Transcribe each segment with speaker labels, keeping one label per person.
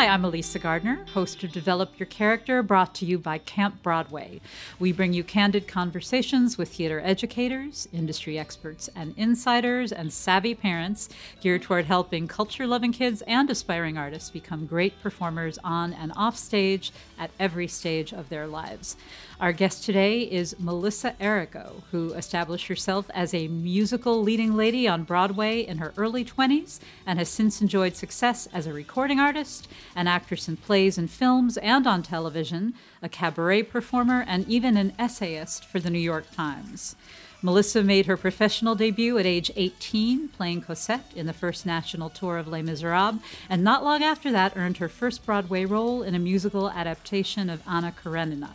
Speaker 1: Hi, I'm Elysa Gardner, host of Develop Your Character, brought to you by Camp Broadway. We bring you candid conversations with theater educators, industry experts, and insiders, and savvy parents geared toward helping culture loving kids and aspiring artists become great performers on and off stage at every stage of their lives. Our guest today is Melissa Errico, who established herself as a musical leading lady on Broadway in her early 20s and has since enjoyed success as a recording artist, an actress in plays and films and on television, a cabaret performer, and even an essayist for the New York Times. Melissa made her professional debut at age 18, playing Cosette in the first national tour of Les Miserables, and not long after that earned her first Broadway role in a musical adaptation of Anna Karenina.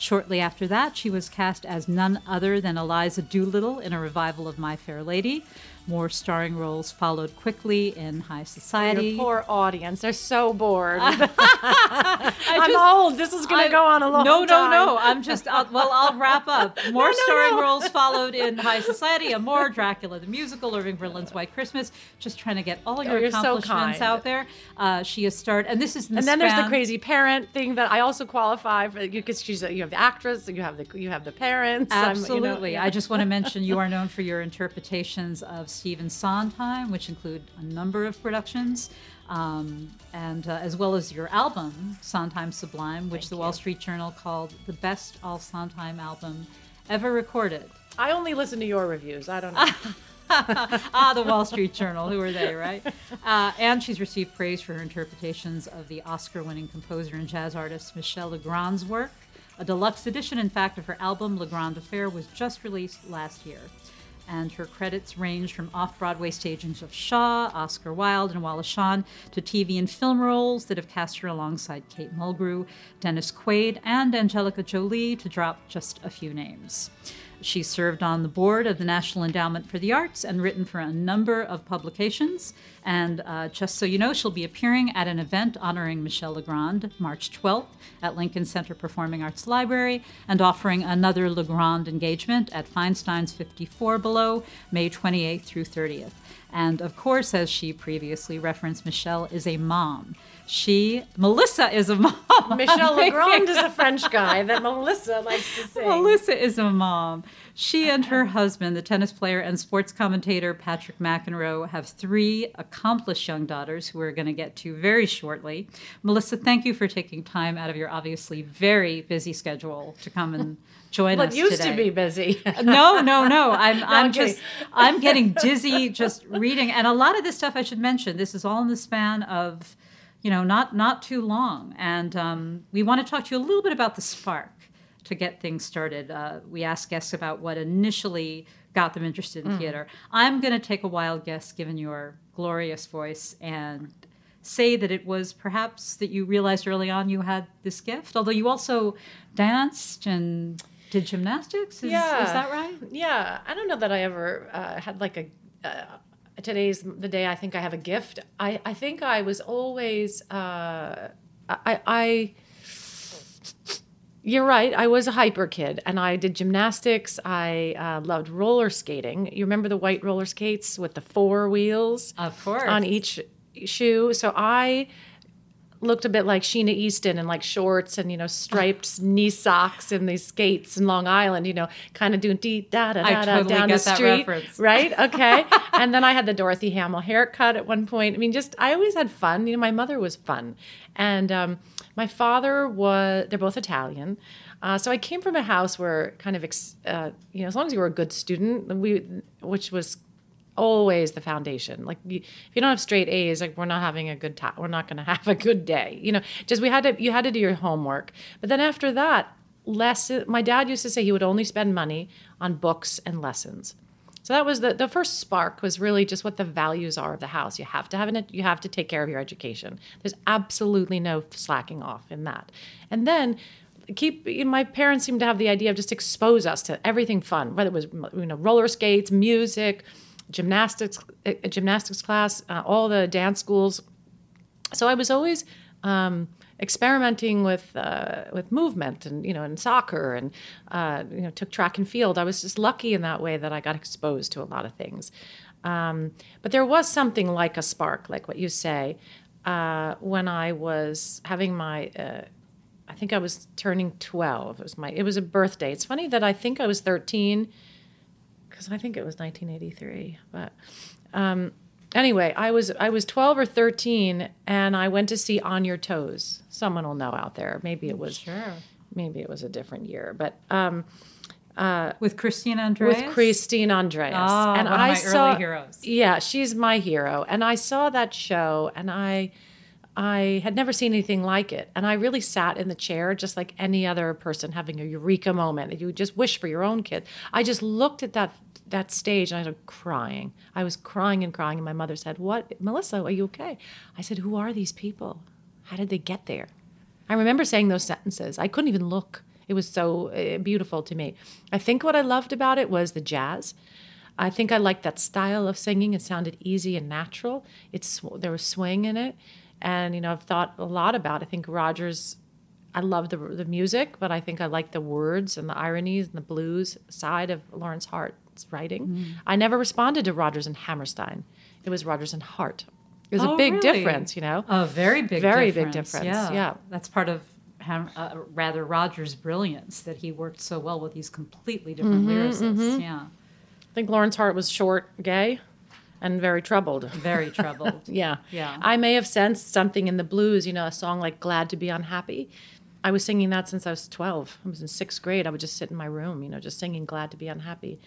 Speaker 1: Shortly after that, she was cast as none other than Eliza Doolittle in a revival of My Fair Lady. More starring roles followed quickly in High Society.
Speaker 2: Your poor audience. They're so bored. I'm
Speaker 1: just-
Speaker 2: old. This is going to go on a long
Speaker 1: no,
Speaker 2: time.
Speaker 1: No, no, I'm just, I'll, well, I'll wrap up. More
Speaker 2: no,
Speaker 1: starring
Speaker 2: no.
Speaker 1: roles followed in High Society, Amour Dracula the Musical, Irving Berlin's White Christmas. Just trying to get all
Speaker 2: Oh,
Speaker 1: your
Speaker 2: so
Speaker 1: accomplishments out there. Uh, she has starred, and this is the
Speaker 2: And then there's the crazy parent thing that I also qualify for because she's a, you have the actress, you have the you have the parents. I'm, you know,
Speaker 1: Absolutely.
Speaker 2: yeah.
Speaker 1: I just want to mention you are known for your interpretations of Stephen Sondheim, which include a number of productions, um, and uh, as well as your album, Sondheim Sublime, which the Wall Street Journal called the best all Sondheim album ever recorded.
Speaker 2: I only listen to your reviews. I don't know.
Speaker 1: ah, the Wall Street Journal. Who are they, right? Uh, and she's received praise for her interpretations of the Oscar winning composer and jazz artist Michel Legrand's work. A deluxe edition, in fact, of her album Legrand Affair was just released last year. And her credits range from off Broadway stagings of Shaw, Oscar Wilde, and Wallace Shawn to TV and film roles that have cast her alongside Kate Mulgrew, Dennis Quaid, and Angelina Jolie, to drop just a few names. She served on the board of the National Endowment for the Arts and written for a number of publications. And uh, just so you know, she'll be appearing at an event honoring Michel Legrand March 12th at Lincoln Center Performing Arts Library and offering another Legrand engagement at Feinstein's 54 Below May 28th through 30th. And of course, as she previously referenced, Michelle is a mom. She, Melissa, is a mom.
Speaker 2: Michel Legrand is a French guy that Melissa likes to sing.
Speaker 1: Melissa is a mom. She and her husband, the tennis player and sports commentator Patrick McEnroe, have three accomplished young daughters who we're going to get to very shortly. Melissa, thank you for taking time out of your obviously very busy schedule to come and join
Speaker 2: Well,
Speaker 1: us
Speaker 2: it used
Speaker 1: today.
Speaker 2: to be busy.
Speaker 1: no, no, no. I'm, I'm
Speaker 2: I'm
Speaker 1: just, I'm getting dizzy just reading, and a lot of this stuff I should mention. This is all in the span of, you know, not not too long, and um, we want to talk to you a little bit about the spark to get things started. Uh, we ask guests about what initially got them interested in
Speaker 2: Mm.
Speaker 1: theater. I'm going to take a wild guess, given your glorious voice, and say that it was perhaps that you realized early on you had this gift. Although you also danced and did gymnastics. Is,
Speaker 2: yeah,
Speaker 1: is that right?
Speaker 2: Yeah, I don't know that I ever uh, had like a. Uh, today's the day I think I have a gift. I I think I was always. Uh, I I. You're right. I was a hyper kid, and I did gymnastics. I uh, loved roller skating. You remember the white roller skates with the four wheels?
Speaker 1: Of course.
Speaker 2: On each shoe. So I looked a bit like Sheena Easton in like shorts and you know striped knee socks and these skates in Long Island, you know, kind of doing dee da da da da
Speaker 1: totally
Speaker 2: down the
Speaker 1: that
Speaker 2: street, right? Okay, and then I had the Dorothy Hamill haircut at one point. I mean, just I always had fun. You know, my mother was fun, and um, my father was. They're both Italian. Uh, so I came from a house where kind of, ex, uh, you know, as long as you were a good student, we, which was always the foundation. Like if you don't have straight A's, like we're not having a good time. We're not going to have a good day. You know, just we had to. You had to do your homework. But then after that, less. My dad used to say he would only spend money on books and lessons. So that was the the first spark was really just what the values are of the house. You have to have an you have to take care of your education. There's absolutely no slacking off in that. And then keep you know, my parents seemed to have the idea of just expose us to everything fun, whether it was you know roller skates, music, gymnastics, a gymnastics class, uh, all the dance schools. So I was always um, experimenting with uh, with movement and you know and soccer and uh, you know took track and field. I was just lucky in that way that I got exposed to a lot of things. Um, but there was something like a spark, like what you say, uh, when I was having my. Uh, I think I was turning twelve. It was my. It was a birthday. It's funny that I think I was thirteen because I think it was 1983. But um, anyway, I was I was 12 or 13, and I went to see On Your Toes. Someone will know out there. Maybe it was
Speaker 1: Sure.
Speaker 2: maybe it was a different year, but um, uh,
Speaker 1: With Christine Andreas?
Speaker 2: with Christine Andreas,
Speaker 1: Oh,
Speaker 2: and
Speaker 1: one of
Speaker 2: I
Speaker 1: my
Speaker 2: saw
Speaker 1: early heroes.
Speaker 2: yeah, she's my hero, and I saw that show, and I. I had never seen anything like it. And I really sat in the chair just like any other person having a eureka moment. That you just wish for your own kid. I just looked at that that stage and I started crying. I was crying and crying. And my mother said, What? Melissa, are you okay? I said, Who are these people? How did they get there? I remember saying those sentences. I couldn't even look. It was so uh, beautiful to me. I think what I loved about it was the jazz. I think I liked that style of singing. It sounded easy and natural. It's there was swing in it, and you know I've thought a lot about. I think Rodgers. I love the the music, but I think I like the words and the ironies and the blues side of Lawrence Writing. I never responded to Rodgers and Hammerstein. It was Rodgers and Hart. It was
Speaker 1: Oh,
Speaker 2: a big
Speaker 1: really?
Speaker 2: difference, you know.
Speaker 1: A very big
Speaker 2: Very big
Speaker 1: difference.
Speaker 2: difference,
Speaker 1: Yeah.
Speaker 2: yeah.
Speaker 1: That's part of Ham, uh, rather Rodgers' brilliance that he worked so well with these completely different
Speaker 2: Mhm,
Speaker 1: lyricists.
Speaker 2: mhm.
Speaker 1: Yeah.
Speaker 2: I think Lawrence Hart was short, gay, and very troubled.
Speaker 1: Very troubled.
Speaker 2: yeah.
Speaker 1: Yeah.
Speaker 2: I may have sensed something in the blues, you know, a song like Glad to Be Unhappy. I was singing that since I was 12. I was in sixth grade. I would just sit in my room, you know, just singing Glad to Be Unhappy.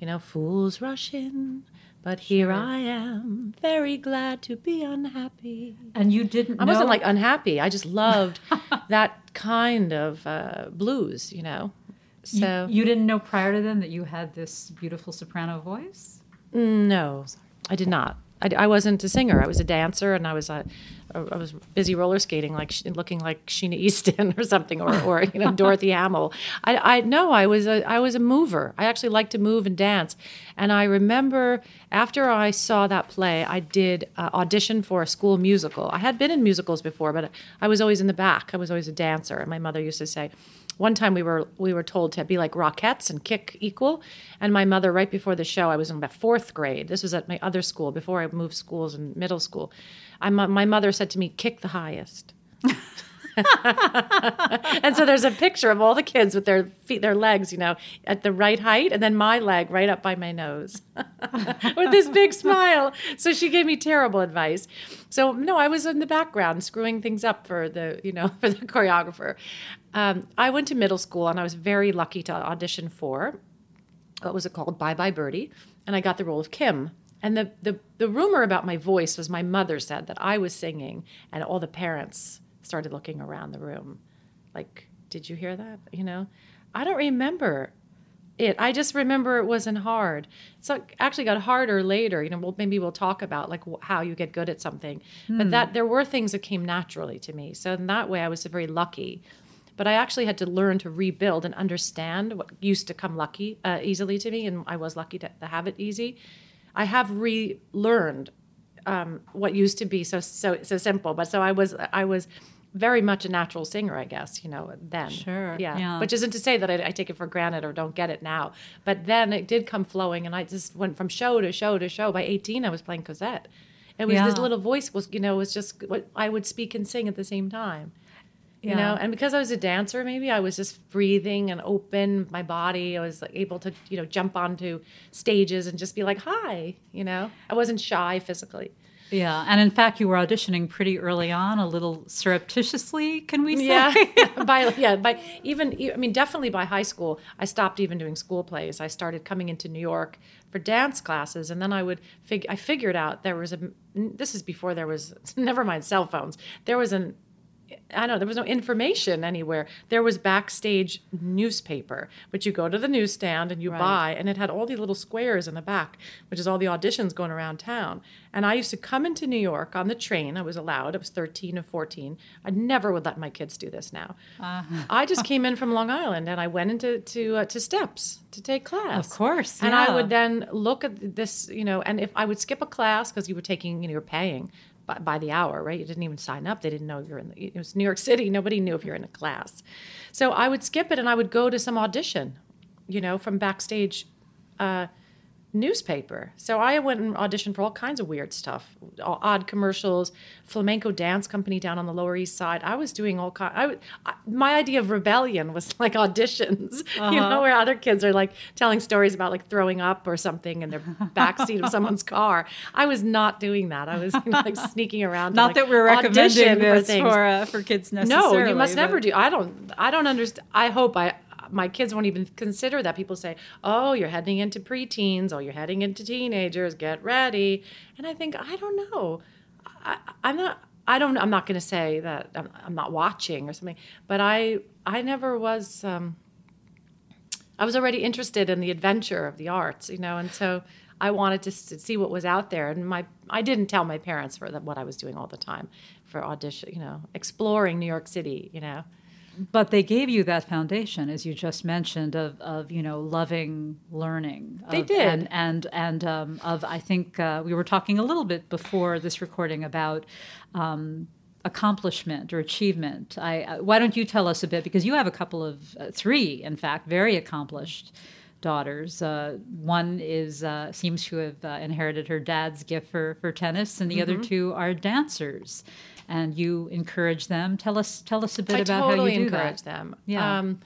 Speaker 2: You know, fools rush in, but here I am, very glad to be unhappy.
Speaker 1: And you didn't
Speaker 2: I wasn't like unhappy. I just loved that kind of uh, blues, you know.
Speaker 1: You-
Speaker 2: So
Speaker 1: you, didn't know prior to then that you had this beautiful soprano voice?
Speaker 2: No, I did not. I, I wasn't a singer. I was a dancer, and I was a, I was busy roller skating, like looking like Sheena Easton or something, or, or you know Dorothy Hamill. I, I no, I was a I was a mover. I actually liked to move and dance, and I remember after I saw that play, I did uh, audition for a school musical. I had been in musicals before, but I was always in the back. I was always a dancer, and my mother used to say, one time we were we were told to be like Rockettes and kick equal, and my mother right before the show I was in about fourth grade. This was at my other school before I moved schools in middle school. I, my mother said to me, "Kick the highest." and so there's a picture of all the kids with their feet, their legs, you know, at the right height, and then my leg right up by my nose with this big smile. So she gave me terrible advice. So no, I was in the background screwing things up for the, you know, for the choreographer. Um, I went to middle school, and I was very lucky to audition for what was it called, Bye Bye Birdie, and I got the role of Kim. And the, the the rumor about my voice was my mother said that I was singing, and all the parents started looking around the room, like, "Did you hear that?" You know, I don't remember it. I just remember it wasn't hard. So it actually got harder later. You know, well, maybe we'll talk about like how you get good at something. But
Speaker 1: Hmm.
Speaker 2: that there were things that came naturally to me. So in that way, I was very lucky. But I actually had to learn to rebuild and understand what used to come lucky uh, easily to me, and I was lucky to, to have it easy. I have relearned um, what used to be so so so simple. But so I was I was very much a natural singer, I guess. You know, then
Speaker 1: Sure,
Speaker 2: yeah.
Speaker 1: yeah.
Speaker 2: Which isn't to say that I, I take it for granted or don't get it now. But then it did come flowing, and I just went from show to show to show. By eighteen, I was playing Cosette. It was this little voice was, you know, was just what I would speak and sing at the same time. You
Speaker 1: Yeah.
Speaker 2: know, and because I was a dancer, maybe I was just breathing and open my body. I was like, able to, you know, jump onto stages and just be like, "Hi," you know. I wasn't shy physically.
Speaker 1: Yeah, and in fact, you were auditioning pretty early on, a little surreptitiously, can we say?
Speaker 2: Yeah, by yeah, by even I mean definitely by high school, I stopped even doing school plays. I started coming into New York for dance classes, and then I would fig- I figured out there was a this is before there was never mind cell phones. There was an I don't know, there was no information anywhere. There was backstage newspaper, which you go to the newsstand and you buy, and it had all these little squares in the back, which is all the auditions going around town. And I used to come into New York on the train. I was allowed, I was 13 or 14. I never would let my kids do this now. I just came in from Long Island and I went into to, uh, to steps to take class.
Speaker 1: Of course,
Speaker 2: And I would then look at this, you know, and if I would skip a class because you were taking, you know, you're paying by, by the hour, right? You didn't even sign up. They didn't know you're in the, it was New York City. Nobody knew if you're in a class. So I would skip it and I would go to some audition, you know, from backstage uh, newspaper. So I went and auditioned for all kinds of weird stuff, all odd commercials, flamenco dance company down on the Lower East Side. I was doing all kind. I, I my idea of rebellion was like auditions, you know, where other kids are like telling stories about like throwing up or something in their backseat of someone's car. I was not doing that. I was you know, like sneaking around. to,
Speaker 1: Not
Speaker 2: like,
Speaker 1: that we're recommending this
Speaker 2: things.
Speaker 1: for uh, for kids
Speaker 2: No,
Speaker 1: necessarily.
Speaker 2: you must
Speaker 1: but-
Speaker 2: never do. I don't. I don't understand. I hope I. My kids won't even consider that. People say, "Oh, you're heading into preteens. Oh, you're heading into teenagers. Get ready." And I think I don't know. I, I'm not. I don't. I'm not going to say that I'm, I'm not watching or something. But I. I never was. Um, I was already interested in the adventure of the arts, you know, and so I wanted to see what was out there. And my, I didn't tell my parents for the, what I was doing all the time for audition, you know, exploring New York City, you know.
Speaker 1: But they gave you that foundation, as you just mentioned, of, of you know loving learning.
Speaker 2: They did.
Speaker 1: and and and um, of I think uh, we were talking a little bit before this recording about um, accomplishment or achievement. I uh, why don't you tell us a bit because you have a couple of uh, three, in fact, very accomplished daughters. Uh, one is uh, seems to have uh, inherited her dad's gift for for tennis, and the other
Speaker 2: Mm-hmm.
Speaker 1: two are dancers. And you encourage them. Tell us tell us a bit
Speaker 2: I
Speaker 1: about
Speaker 2: totally
Speaker 1: how you do
Speaker 2: encourage
Speaker 1: that.
Speaker 2: them.
Speaker 1: Yeah.
Speaker 2: Um,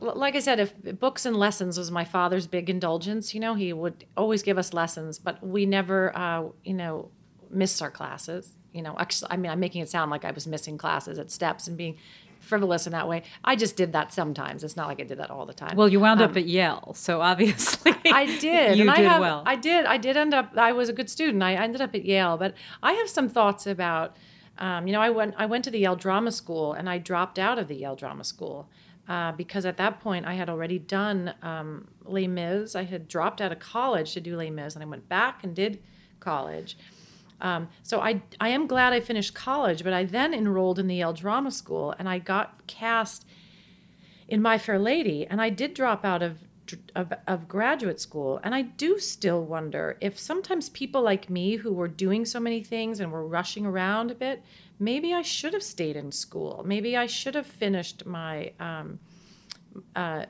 Speaker 2: like I said, if books and lessons was my father's big indulgence, you know, he would always give us lessons, but we never, uh, you know, missed our classes. You know, actually, I mean, I'm making it sound like I was missing classes at steps and being frivolous in that way. I just did that sometimes. It's not like I did that all the time.
Speaker 1: Well, you wound
Speaker 2: Um,
Speaker 1: up at Yale, so obviously
Speaker 2: I did.
Speaker 1: You
Speaker 2: and
Speaker 1: did
Speaker 2: I have,
Speaker 1: well.
Speaker 2: I did. I did end up. I was a good student. I ended up at Yale, but I have some thoughts about. Um, you know, I went. I went to the Yale Drama School, and I dropped out of the Yale Drama School uh, because at that point I had already done um, Les Mis. I had dropped out of college to do Les Mis, and I went back and did college. Um, so I, I am glad I finished college, but I then enrolled in the Yale Drama School, and I got cast in My Fair Lady, and I did drop out of, of of graduate school, and I do still wonder if sometimes people like me who were doing so many things and were rushing around a bit, maybe I should have stayed in school. Maybe I should have finished my, um, uh,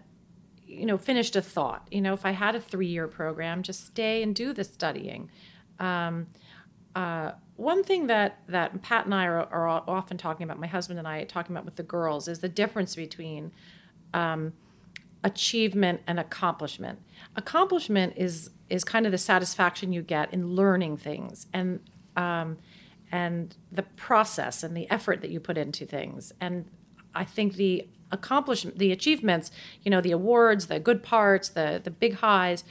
Speaker 2: you know, finished a thought. You know, if I had a three year program, just stay and do the studying. Um, uh, one thing that that Pat and I are, are often talking about, my husband and I talking about with the girls, is the difference between um, achievement and accomplishment. Accomplishment is is kind of the satisfaction you get in learning things and um, and the process and the effort that you put into things. And I think the accomplishment, the achievements, you know, the awards, the good parts, the the big highs.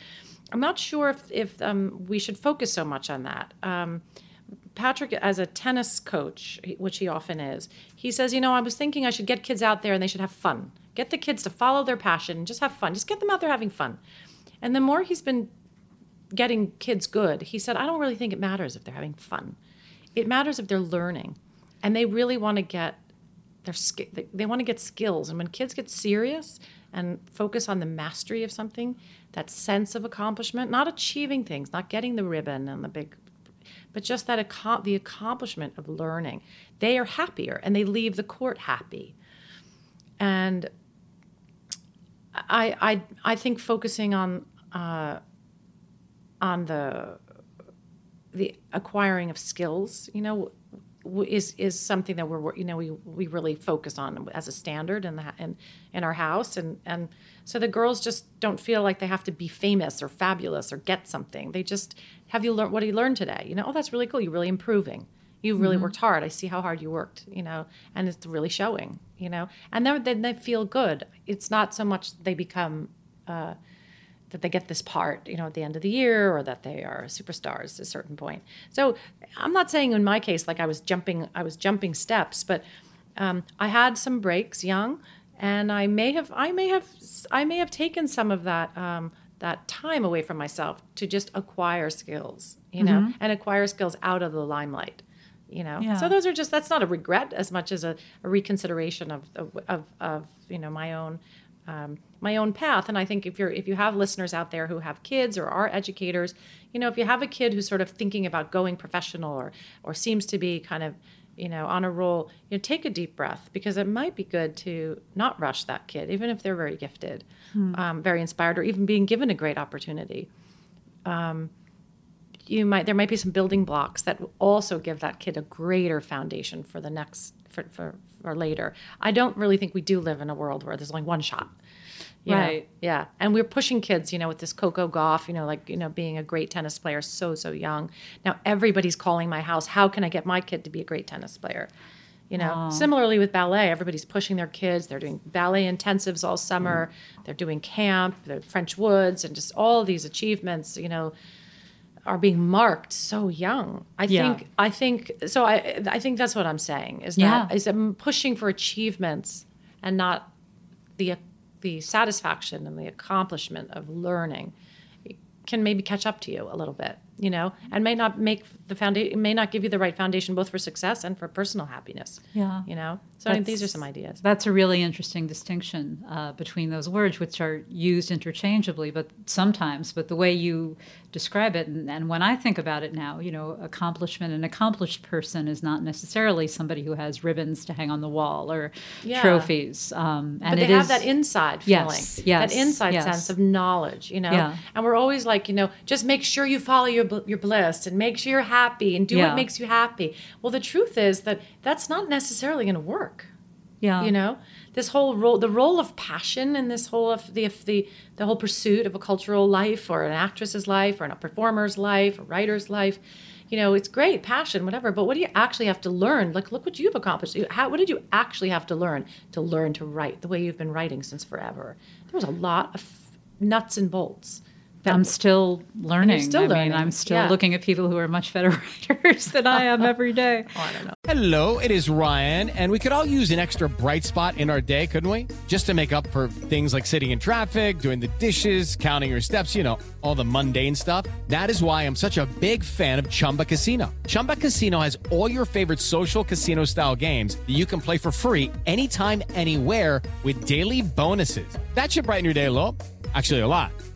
Speaker 2: I'm not sure if if um, we should focus so much on that. Um, Patrick, as a tennis coach, which he often is, he says, you know, I was thinking I should get kids out there and they should have fun. Get the kids to follow their passion and just have fun. Just get them out there having fun. And the more he's been getting kids good, he said, I don't really think it matters if they're having fun. It matters if they're learning, and they really want to get their they, want to get skills. And when kids get serious and focus on the mastery of something, that sense of accomplishment, not achieving things, not getting the ribbon and the big but just that acco- the accomplishment of learning. They are happier and they leave the court happy. And I, I, I think focusing on uh, on the the acquiring of skills, you know, is is something that we're you know we we really focus on as a standard in the in in our house and and so the girls just don't feel like they have to be famous or fabulous or get something. They just have you learned what do you learn today? You know, oh that's really cool. You're really improving. You really
Speaker 1: Mhm.
Speaker 2: worked hard. I see how hard you worked. You know, and it's really showing. You know, and then then they feel good. It's not so much they become. Uh, that they get this part, you know, at the end of the year, or that they are superstars at a certain point. So I'm not saying in my case like I was jumping, I was jumping steps, but um, I had some breaks young, and I may have, I may have, I may have taken some of that um, that time away from myself to just acquire skills, you know,
Speaker 1: Mhm.
Speaker 2: and acquire skills out of the limelight. You know,
Speaker 1: Yeah.
Speaker 2: so those are just that's not a regret as much as a, a reconsideration of, of of you know my own um, my own path. And I think if you're if you have listeners out there who have kids or are educators, you know, if you have a kid who's sort of thinking about going professional or or seems to be kind of you know on a roll, you know, take a deep breath because it might be good to not rush that kid, even if they're very gifted,
Speaker 1: Hmm.
Speaker 2: um, very inspired, or even being given a great opportunity. Um, you might there might be some building blocks that also give that kid a greater foundation for the next for, for, for later. I don't really think we do live in a world where there's only one shot. know?
Speaker 1: Right.
Speaker 2: Yeah. And we're pushing kids, you know, with this Coco Gauff, you know, like, you know, being a great tennis player so, so young. Now everybody's calling my house. How can I get my kid to be a great tennis player? You know,
Speaker 1: Oh.
Speaker 2: similarly with ballet, everybody's pushing their kids. They're doing ballet intensives all summer. Mm. They're doing camp, the French Woods, and just all these achievements, you know, are being marked so young. I
Speaker 1: Yeah.
Speaker 2: think I think so I I think that's what I'm saying is
Speaker 1: Yeah.
Speaker 2: that is I'm pushing for achievements and not the the satisfaction and the accomplishment of learning can maybe catch up to you a little bit, you know, and may not make the foundation may not give you the right foundation both for success and for personal happiness.
Speaker 1: Yeah.
Speaker 2: You know. So I think these are some ideas.
Speaker 1: That's a really interesting distinction uh, between those words, which are used interchangeably, but sometimes. But the way you describe it, and, and when I think about it now, you know, accomplishment, an accomplished person is not necessarily somebody who has ribbons to hang on the wall or
Speaker 2: Yeah.
Speaker 1: trophies. Um,
Speaker 2: but
Speaker 1: and
Speaker 2: they
Speaker 1: it
Speaker 2: have
Speaker 1: is-
Speaker 2: that inside feeling,
Speaker 1: Yes, yes,
Speaker 2: that inside
Speaker 1: yes.
Speaker 2: sense of knowledge, you know.
Speaker 1: Yeah.
Speaker 2: And we're always like, you know, just make sure you follow your bl- your bliss and make sure you're happy and do
Speaker 1: Yeah.
Speaker 2: what makes you happy. Well, the truth is that that's not necessarily going to work.
Speaker 1: Yeah.
Speaker 2: You know, this whole role, the role of passion and this whole of the of the the whole pursuit of a cultural life or an actress's life or a performer's life, a writer's life. You know, it's great, passion, whatever. But what do you actually have to learn? Like, look what you've accomplished. How, what did you actually have to learn to learn to write the way you've been writing since forever? There was a lot of nuts and bolts. That-
Speaker 1: I'm still learning.
Speaker 2: still
Speaker 1: I mean,
Speaker 2: learning,
Speaker 1: I'm still
Speaker 2: yeah.
Speaker 1: looking at people who are much better writers than I am every day.
Speaker 2: oh, I don't know.
Speaker 3: Hello, it is Ryan, and we could all use an extra bright spot in our day, couldn't we? Just to make up for things like sitting in traffic, doing the dishes, counting your steps, you know, all the mundane stuff. That is why I'm such a big fan of Chumba Casino. Chumba Casino has all your favorite social casino style games that you can play for free anytime, anywhere with daily bonuses. That should brighten your day a little. Actually, a lot.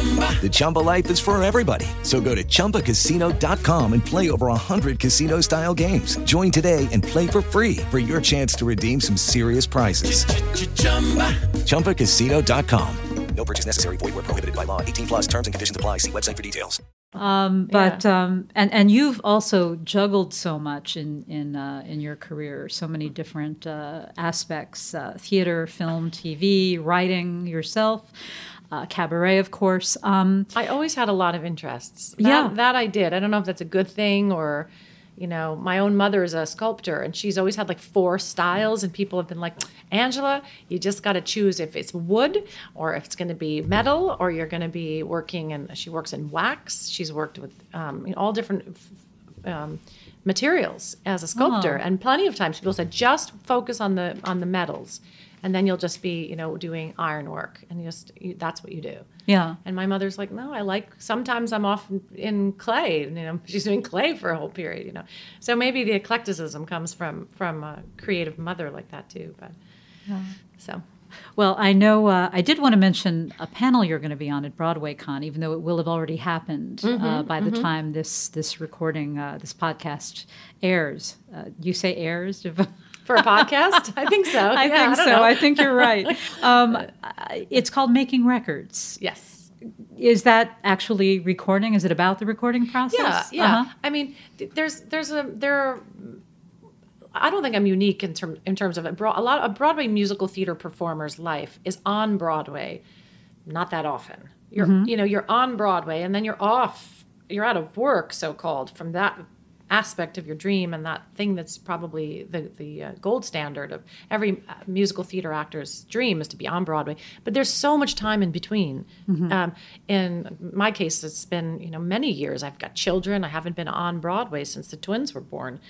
Speaker 4: The Chumba life is for everybody. So go to ChumbaCasino.com and play over 100 casino-style games. Join today and play for free for your chance to redeem some serious prizes. ChumbaCasino.com.
Speaker 5: No purchase necessary. Void were prohibited by law. 18 plus terms and conditions apply. See website for details.
Speaker 1: Um, but um, and and you've also juggled so much in in uh, in your career, so many different uh, aspects: uh, theater, film, TV, writing yourself, uh, cabaret, of course. Um,
Speaker 2: I always had a lot of interests. That,
Speaker 1: Yeah.
Speaker 2: that I did. I don't know if that's a good thing or, you know, my own mother is a sculptor and she's always had like four styles, and people have been like, Angela, you just got to choose if it's wood or if it's going to be metal or you're going to be working and she works in wax. She's worked with um, you know, all different. Um, materials as a sculptor
Speaker 1: Oh.
Speaker 2: and plenty of times people said just focus on the on the metals and then you'll just be you know doing iron work and just you, that's what you do
Speaker 1: Yeah.
Speaker 2: and my mother's like, no, I like. Sometimes I'm off in, clay. And, you know, she's doing clay for a whole period. You know, so maybe the eclecticism comes from from a creative mother like that too. But
Speaker 1: Yeah.
Speaker 2: so
Speaker 1: Well, I know uh, I did want to mention a panel you're going to be on at Broadway Con, even though it will have already happened uh,
Speaker 2: Mhm,
Speaker 1: by the
Speaker 2: mhm.
Speaker 1: time this this recording, uh, this podcast airs. Uh, you say airs
Speaker 2: for a podcast? I think so.
Speaker 1: I
Speaker 2: Yeah,
Speaker 1: think
Speaker 2: don't
Speaker 1: so.
Speaker 2: know.
Speaker 1: I think you're right. Um, it's called Making Records.
Speaker 2: Yes.
Speaker 1: Is that actually recording? Is it about the recording process?
Speaker 2: Yeah, yeah.
Speaker 1: Uh-huh.
Speaker 2: I mean, there's there's a there. Are, I don't think I'm unique in term in terms of it. A lot a Broadway musical theater performer's life is on Broadway, not that often. You're
Speaker 1: Mhm.
Speaker 2: you know you're on Broadway and then you're off. You're out of work, so called, from that aspect of your dream and that thing that's probably the the uh, gold standard of every uh, musical theater actor's dream is to be on Broadway. But there's so much time in between.
Speaker 1: Mhm.
Speaker 2: Um, in my case, it's been you know many years. I've got children. I haven't been on Broadway since the twins were born.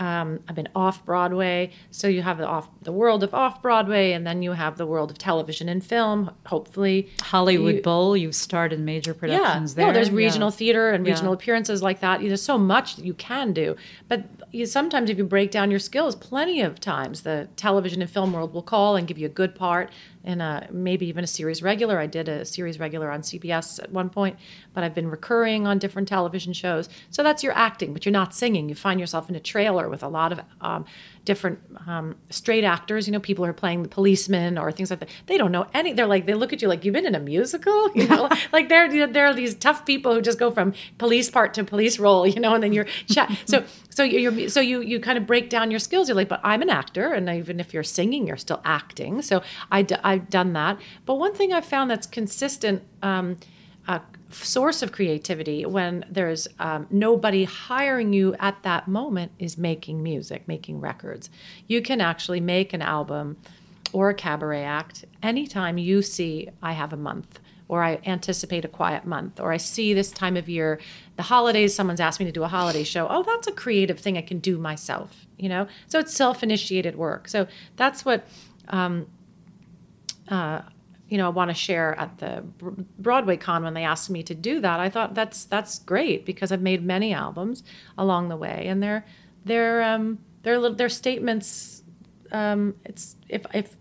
Speaker 2: Um, I've been off Broadway, so you have the off the world of off Broadway, and then you have the world of television and film. Hopefully,
Speaker 1: Hollywood
Speaker 2: You-
Speaker 1: Bowl. You've starred in major productions
Speaker 2: yeah.
Speaker 1: there.
Speaker 2: No, there's
Speaker 1: Yeah.
Speaker 2: regional theater and
Speaker 1: Yeah.
Speaker 2: regional appearances like that. There's so much that you can do. But you, sometimes, if you break down your skills, plenty of times the television and film world will call and give you a good part in a maybe even a series regular. I did a series regular on CBS at one point, but I've been recurring on different television shows. So that's your acting, but you're not singing. You find yourself in a trailer with a lot of um, different um, straight actors. You know, people who are playing the policeman or things like that. They don't know any. They're like they look at you like you've been in a musical. You know, like they're they're these tough people who just go from police part to police role. You know, and then you're chat. So so you're so you you kind of break down your skills. You're like, but I'm an actor, and even if you're singing, you're still acting. So I d- I've done that. But one thing I've found that's consistent. Um, uh, source of creativity when there's um, nobody hiring you at that moment is making music, making records. You can actually make an album or a cabaret act anytime you see I have a month or I anticipate a quiet month or I see this time of year the holidays someone's asked me to do a holiday show. Oh that's a creative thing I can do myself you know? So it's self-initiated work. So that's what um, uh, you know, I want to share at the Broadway con when they asked me to do that. I thought that's that's great because I've made many albums along the way, and they're they're um, they're little, they're statements. Um, it's if if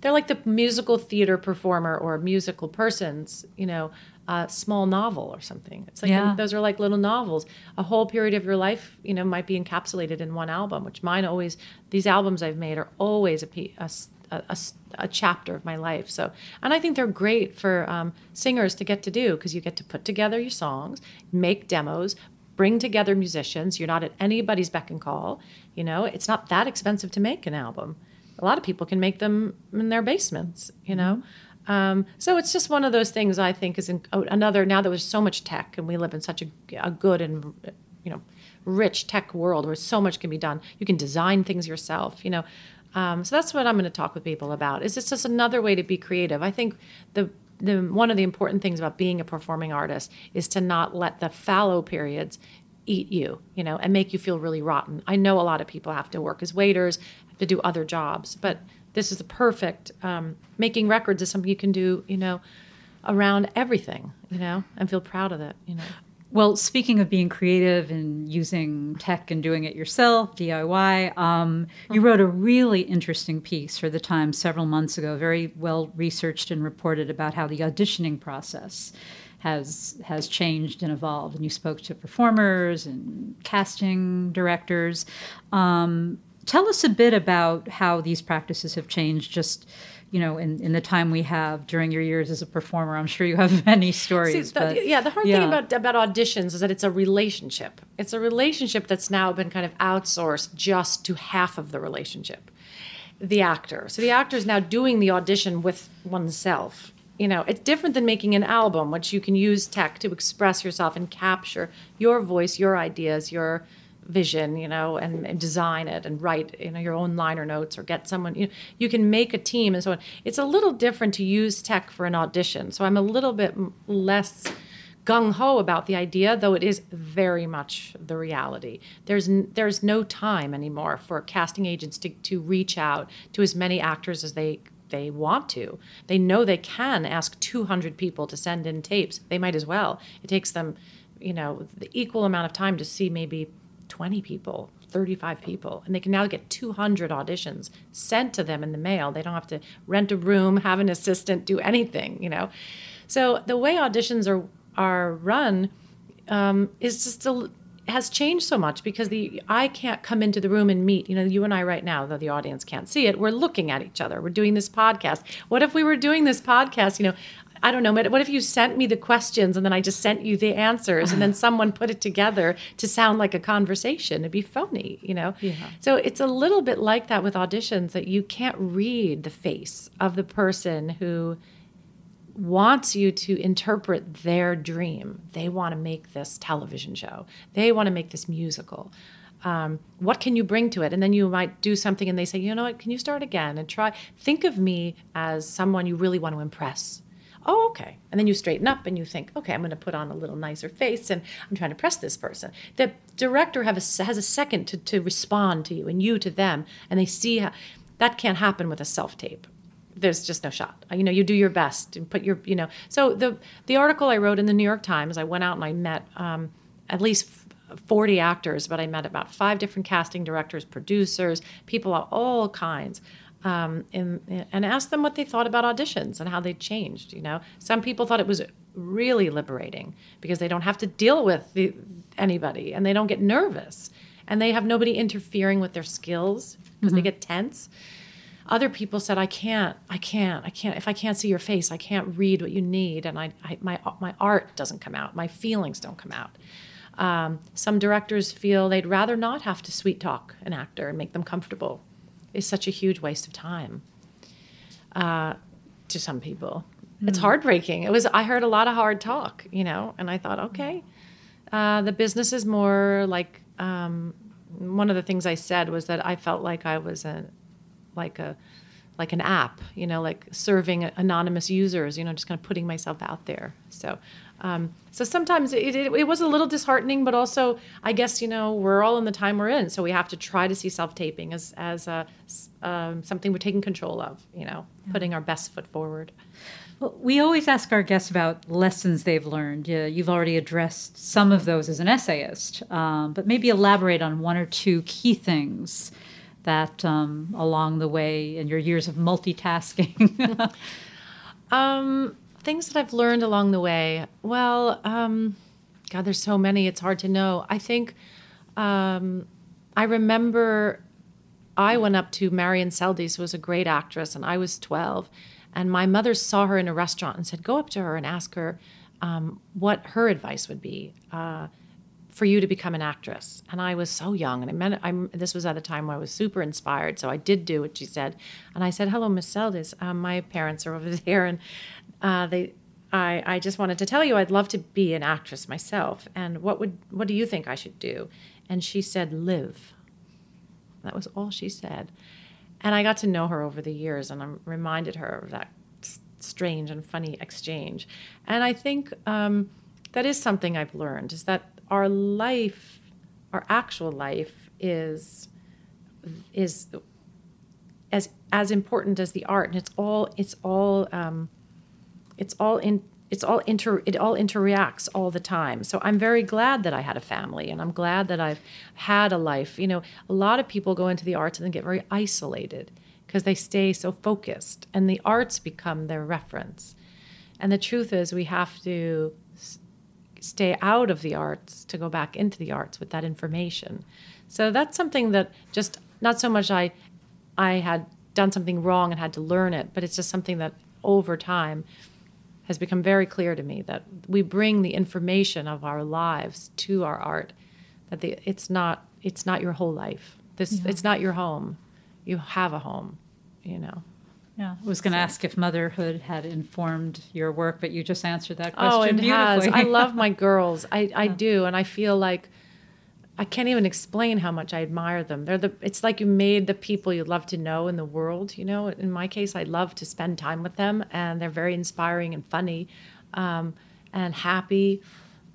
Speaker 2: they're like the musical theater performer or musical person's, you know, uh, small novel or something. It's like
Speaker 1: Yeah.
Speaker 2: those are like little novels. A whole period of your life, you know, might be encapsulated in one album. Which mine always these albums I've made are always a, a a, a chapter of my life. So, and I think they're great for um, singers to get to do because you get to put together your songs, make demos, bring together musicians. You're not at anybody's beck and call. You know, it's not that expensive to make an album. A lot of people can make them in their basements. You know. Um, so it's just one of those things I think is in, oh, another. Now that there's so much tech, and we live in such a, a good and you know rich tech world where so much can be done. You can design things yourself. You know, um, so that's what I'm going to talk with people about. Is it's just another way to be creative. I think the the one of the important things about being a performing artist is to not let the fallow periods eat you, you know, and make you feel really rotten. I know a lot of people have to work as waiters, have to do other jobs, but this is the perfect. Um, making records is something you can do, you know, around everything, you know, and feel proud of it, you know.
Speaker 1: Well, speaking of being creative and using tech and doing it yourself, DIY, um, you wrote a really interesting piece for the Times several months ago, very well researched and reported about how the auditioning process has has changed and evolved. And you spoke to performers and casting directors. Um, tell us a bit about how these practices have changed. Just you know, in, in the time we have during your years as a performer, I'm sure you have many stories.
Speaker 2: See, the-
Speaker 1: but-
Speaker 2: yeah, the hard
Speaker 1: yeah.
Speaker 2: thing about about auditions is that it's a relationship. It's a relationship that's now been kind of outsourced just to half of the relationship, the actor. So the actor is now doing the audition with oneself. You know, it's different than making an album, which you can use tech to express yourself and capture your voice, your ideas, your vision, you know, and, and design it and write, you know, your own liner notes or get someone, you know, you can make a team and so on. It's a little different to use tech for an audition. So I'm a little bit less gung ho about the idea, though it is very much the reality. There's n- there's no time anymore for casting agents to, to reach out to as many actors as they they want to. They know they can ask 200 people to send in tapes. They might as well. It takes them, you know, the equal amount of time to see maybe 20 people, 35 people, and they can now get 200 auditions sent to them in the mail. They don't have to rent a room, have an assistant, do anything, you know. So the way auditions are are run um, is just a, has changed so much because the I can't come into the room and meet. You know, you and I right now, though the audience can't see it, we're looking at each other. We're doing this podcast. What if we were doing this podcast? You know, I don't know. but What if you sent me the questions and then I just sent you the answers and then someone put it together to sound like a conversation? It'd be phony, you know?
Speaker 1: Yeah.
Speaker 2: So it's a little bit like that with auditions that you can't read the face of the person who wants you to interpret their dream. They want to make this television show, they want to make this musical. Um, what can you bring to it? And then you might do something and they say, you know what, can you start again and try? Think of me as someone you really want to impress. Oh, okay. And then you straighten up and you think, okay, I'm going to put on a little nicer face and I'm trying to press this person. The director a, has a second to, to respond to you and you to them. And they see how that can't happen with a self tape there's just no shot. You know, you do your best and put your, you know. So the the article I wrote in the New York Times, I went out and I met um, at least 40 actors, but I met about five different casting directors, producers, people of all kinds. Um, and, and asked them what they thought about auditions and how they changed. You know, some people thought it was really liberating because they don't have to deal with the, anybody and they don't get nervous and they have nobody interfering with their skills because
Speaker 1: Mm-hmm.
Speaker 2: they get tense other people said i can't i can't i can't if i can't see your face i can't read what you need and i, I my my art doesn't come out my feelings don't come out um, some directors feel they'd rather not have to sweet talk an actor and make them comfortable it's such a huge waste of time uh, to some people it's
Speaker 1: Mm.
Speaker 2: heartbreaking it was i heard a lot of hard talk you know and i thought okay uh, the business is more like um, one of the things i said was that i felt like i was a like a like an app you know like serving anonymous users you know just kind of putting myself out there. So um, so sometimes it, it, it was a little disheartening but also i guess you know we're all in the time we're in so we have to try to see self-taping as as a, um, something we're taking control of you know putting our best foot forward.
Speaker 1: Well, we always ask our guests about lessons they've learned. Yeah, you've already addressed some of those as an essayist, um, but maybe elaborate on one or two key things that um, along the way in your years of multitasking.
Speaker 2: Um, things that I've learned along the way. Well, um, God, there's so many. It's hard to know. I think um, I remember I went up to Marian Seldes, who was a great actress, and I was 12. And my mother saw her in a restaurant and said, "Go up to her and ask her um, what her advice would be." Uh, for you to become an actress. And I was so young, and I meant I'm, this was at a time where I was super inspired. So I did do what she said, and I said, "Hello, Miss Seldes. Um, my parents are over there, and uh, they." I, I just wanted to tell you I'd love to be an actress myself. And what would what do you think I should do? And she said, live. That was all she said. And I got to know her over the years, and I reminded her of that strange and funny exchange. And I think um, that is something I've learned is that our life, our actual life, is is as as important as the art, and it's all it's all um, it's all in it's all inter it all interreacts all the time. So i'm very glad that i had a family and i'm glad that i've had a life. You know a lot of people go into the arts and then get very isolated because they stay so focused and the arts become their reference. And the truth is we have to stay out of the arts to go back into the arts with that information. So that's something that just not so much i i had done something wrong and had to learn it but it's just something that over time has become very clear to me that we bring the information of our lives to our art that the, it's not it's not your whole life. This
Speaker 1: Yeah.
Speaker 2: it's not your home. You have a home you know
Speaker 1: yeah, I was going to ask if motherhood had informed your work, but you just answered that question
Speaker 2: oh it has i love my girls i i do and i feel like I can't even explain how much I admire them. They're the it's like you made the people you love to know in the world, you know. In my case, I love to spend time with them and they're very inspiring and funny um, and happy.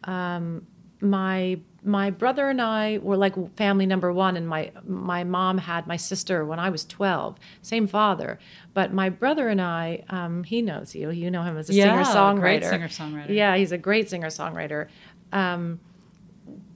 Speaker 2: Um, my my brother and I were like family number one, and my my mom had my sister when I was twelve, same father. But my brother and I, um, he knows you. You know him as a
Speaker 1: Yeah,
Speaker 2: singer songwriter.
Speaker 1: great singer-songwriter.
Speaker 2: Yeah, he's a great singer songwriter. Um,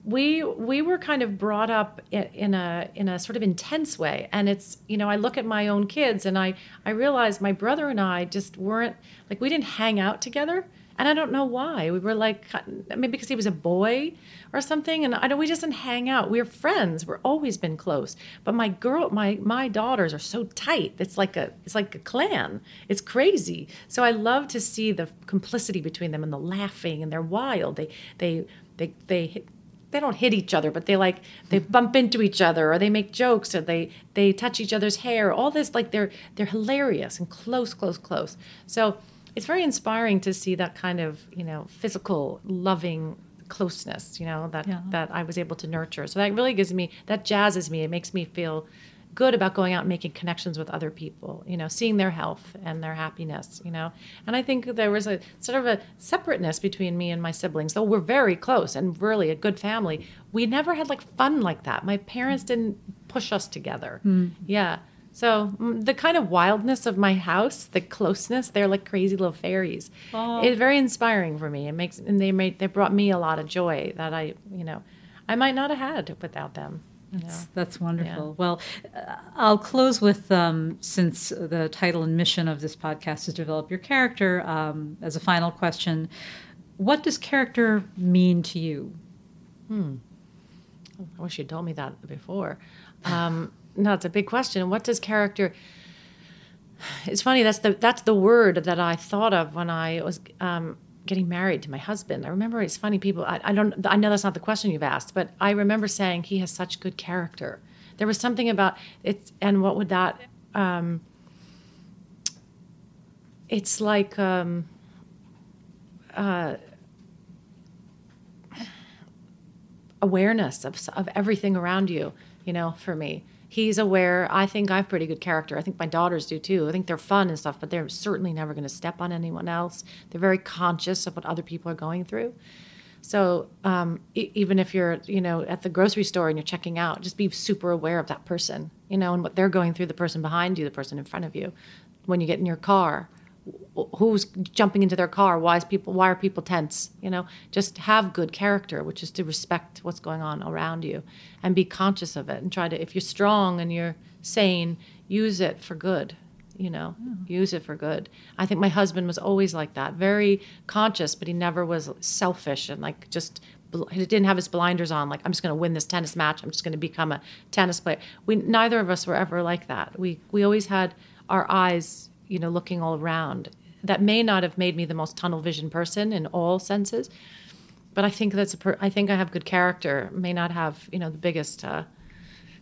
Speaker 2: we we were kind of brought up in a in a sort of intense way and it's you know i look at my own kids and i i realize my brother and i just weren't like we didn't hang out together and i don't know why. We were like maybe because he was a boy or something and i don't we just didn't hang out. We are friends. We're always been close. But my girl my my daughters are so tight. It's like a it's like a clan. It's crazy. So i love to see the complicity between them and the laughing and they're wild. They they they they hit they don't hit each other, but they like they mm-hmm. bump into each other or they make jokes or they they touch each other's hair. All this like they're they're hilarious and close, close, close. So it's very inspiring to see that kind of you know physical, loving closeness. You know that
Speaker 1: Yeah.
Speaker 2: that I was able to nurture. So that really gives me that jazzes me. It makes me feel good about going out and making connections with other people you know seeing their health and their happiness you know and i think there was a sort of a separateness between me and my siblings though we're very close and really a good family we never had like fun like that my parents didn't push us together
Speaker 1: Mm.
Speaker 2: yeah so mm, the kind of wildness of my house the closeness they're like crazy little fairies
Speaker 1: Oh.
Speaker 2: it's very inspiring for me it makes and they made they brought me a lot of joy that i you know i might not have had without them you know?
Speaker 1: That's, that's wonderful. Well, uh, I'll close with um, since the title and mission of this podcast is develop your character. Um, as a final question, what does character mean to you?
Speaker 2: Hmm. I wish you'd told me that before. Um, no, it's a big question. What does character? It's funny. That's the that's the word that I thought of when I was um, getting married to my husband. I remember it's funny. People, I, I don't. I know that's not the question you've asked, but I remember saying he has such good character. There was something about it, and what would that? Um, it's like. Um, uh, awareness of, of everything around you you know for me he's aware. I think i have pretty good character. I think my daughters do too. I think they're fun and stuff but they're certainly never going to step on anyone else. They're very conscious of what other people are going through. So um, e- even if you're you know at the grocery store and you're checking out just be super aware of that person you know and what they're going through the person behind you the person in front of you. When you get in your car who's jumping into their car? Why is people why are people tense? You know just have good character which is to respect what's going on around you and be conscious of it and try to if you're strong and you're sane use it for good you know use it for good. I think my husband was always like that very conscious but he never was selfish and like just he didn't have his blinders on like i'm just going to win this tennis match i'm just going to become a tennis player. We neither of us were ever like that. We we always had our eyes you know looking all around that may not have made me the most tunnel vision person in all senses but i think that's a per- i think i have good character may not have you know the biggest uh,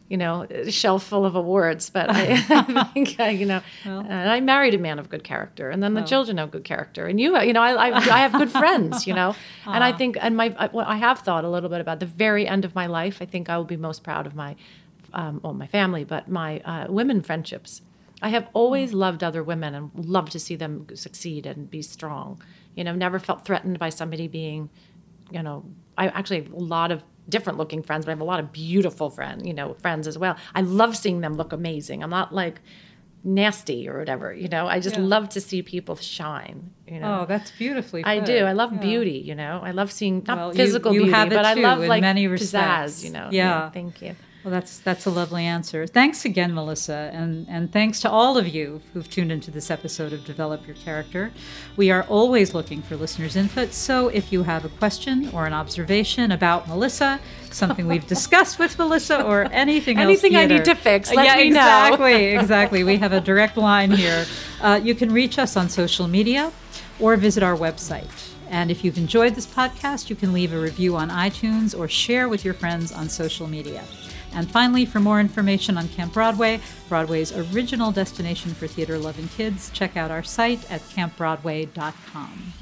Speaker 2: you know shelf full of awards but i, I think I, you know and i married a man of good character and then the
Speaker 1: Well.
Speaker 2: children have good character and you you know i, I, I have good friends you know? And i think and my I, well, I have thought a little bit about the very end of my life i think i will be most proud of my um, well my family but my uh, women friendships I have always mm. loved other women and love to see them succeed and be strong. You know, never felt threatened by somebody being, you know, I actually have a lot of different looking friends, but I have a lot of beautiful friends, you know, friends as well. I love seeing them look amazing. I'm not like nasty or whatever, you know. I just
Speaker 1: Yeah.
Speaker 2: love to see people shine, you know.
Speaker 1: Oh, that's beautifully.
Speaker 2: I do. I love
Speaker 1: Yeah.
Speaker 2: beauty, you know. I love seeing not
Speaker 1: Well,
Speaker 2: physical
Speaker 1: you
Speaker 2: beauty,
Speaker 1: have it
Speaker 2: but I love like
Speaker 1: many
Speaker 2: pizzazz,
Speaker 1: respects.
Speaker 2: you know.
Speaker 1: Yeah.
Speaker 2: Thank you.
Speaker 1: Well, that's that's a lovely answer. Thanks again, Melissa, and and thanks to all of you who've tuned into this episode of Develop Your Character. We are always looking for listeners' input, so if you have a question or an observation about Melissa, something we've discussed with Melissa, or anything else,
Speaker 2: Anything I need to fix, let
Speaker 1: yeah,
Speaker 2: me know.
Speaker 1: exactly, exactly. We have a direct line here. Uh, you can reach us on social media or visit our website. And if you've enjoyed this podcast, you can leave a review on iTunes or share with your friends on social media. And finally, for more information on Camp Broadway, Broadway's original destination for theater loving kids, check out our site at campbroadway.com.